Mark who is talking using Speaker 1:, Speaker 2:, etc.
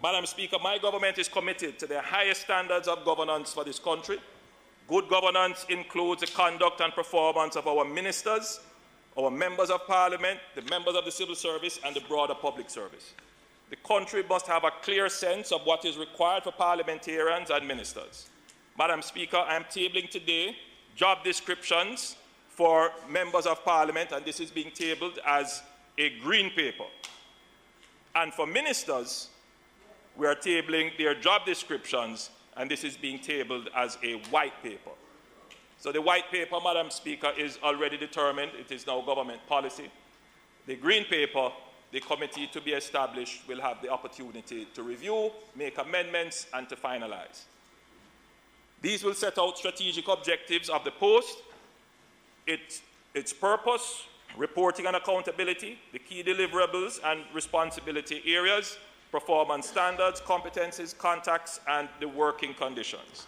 Speaker 1: Madam Speaker, my government is committed to the highest standards of governance for this country. Good governance includes the conduct and performance of our ministers, our members of parliament, the members of the civil service, and the broader public service. The country must have a clear sense of what is required for parliamentarians and ministers. Madam Speaker, I am tabling today job descriptions for members of parliament, and this is being tabled as a green paper. And for ministers, we are tabling their job descriptions, and this is being tabled as a white paper. So the white paper, Madam Speaker, is already determined. It is now government policy. The green paper, the committee to be established will have the opportunity to review, make amendments, and to finalize. These will set out strategic objectives of the post, its, its purpose, reporting and accountability, the key deliverables and responsibility areas, performance standards, competencies, contacts, and the working conditions.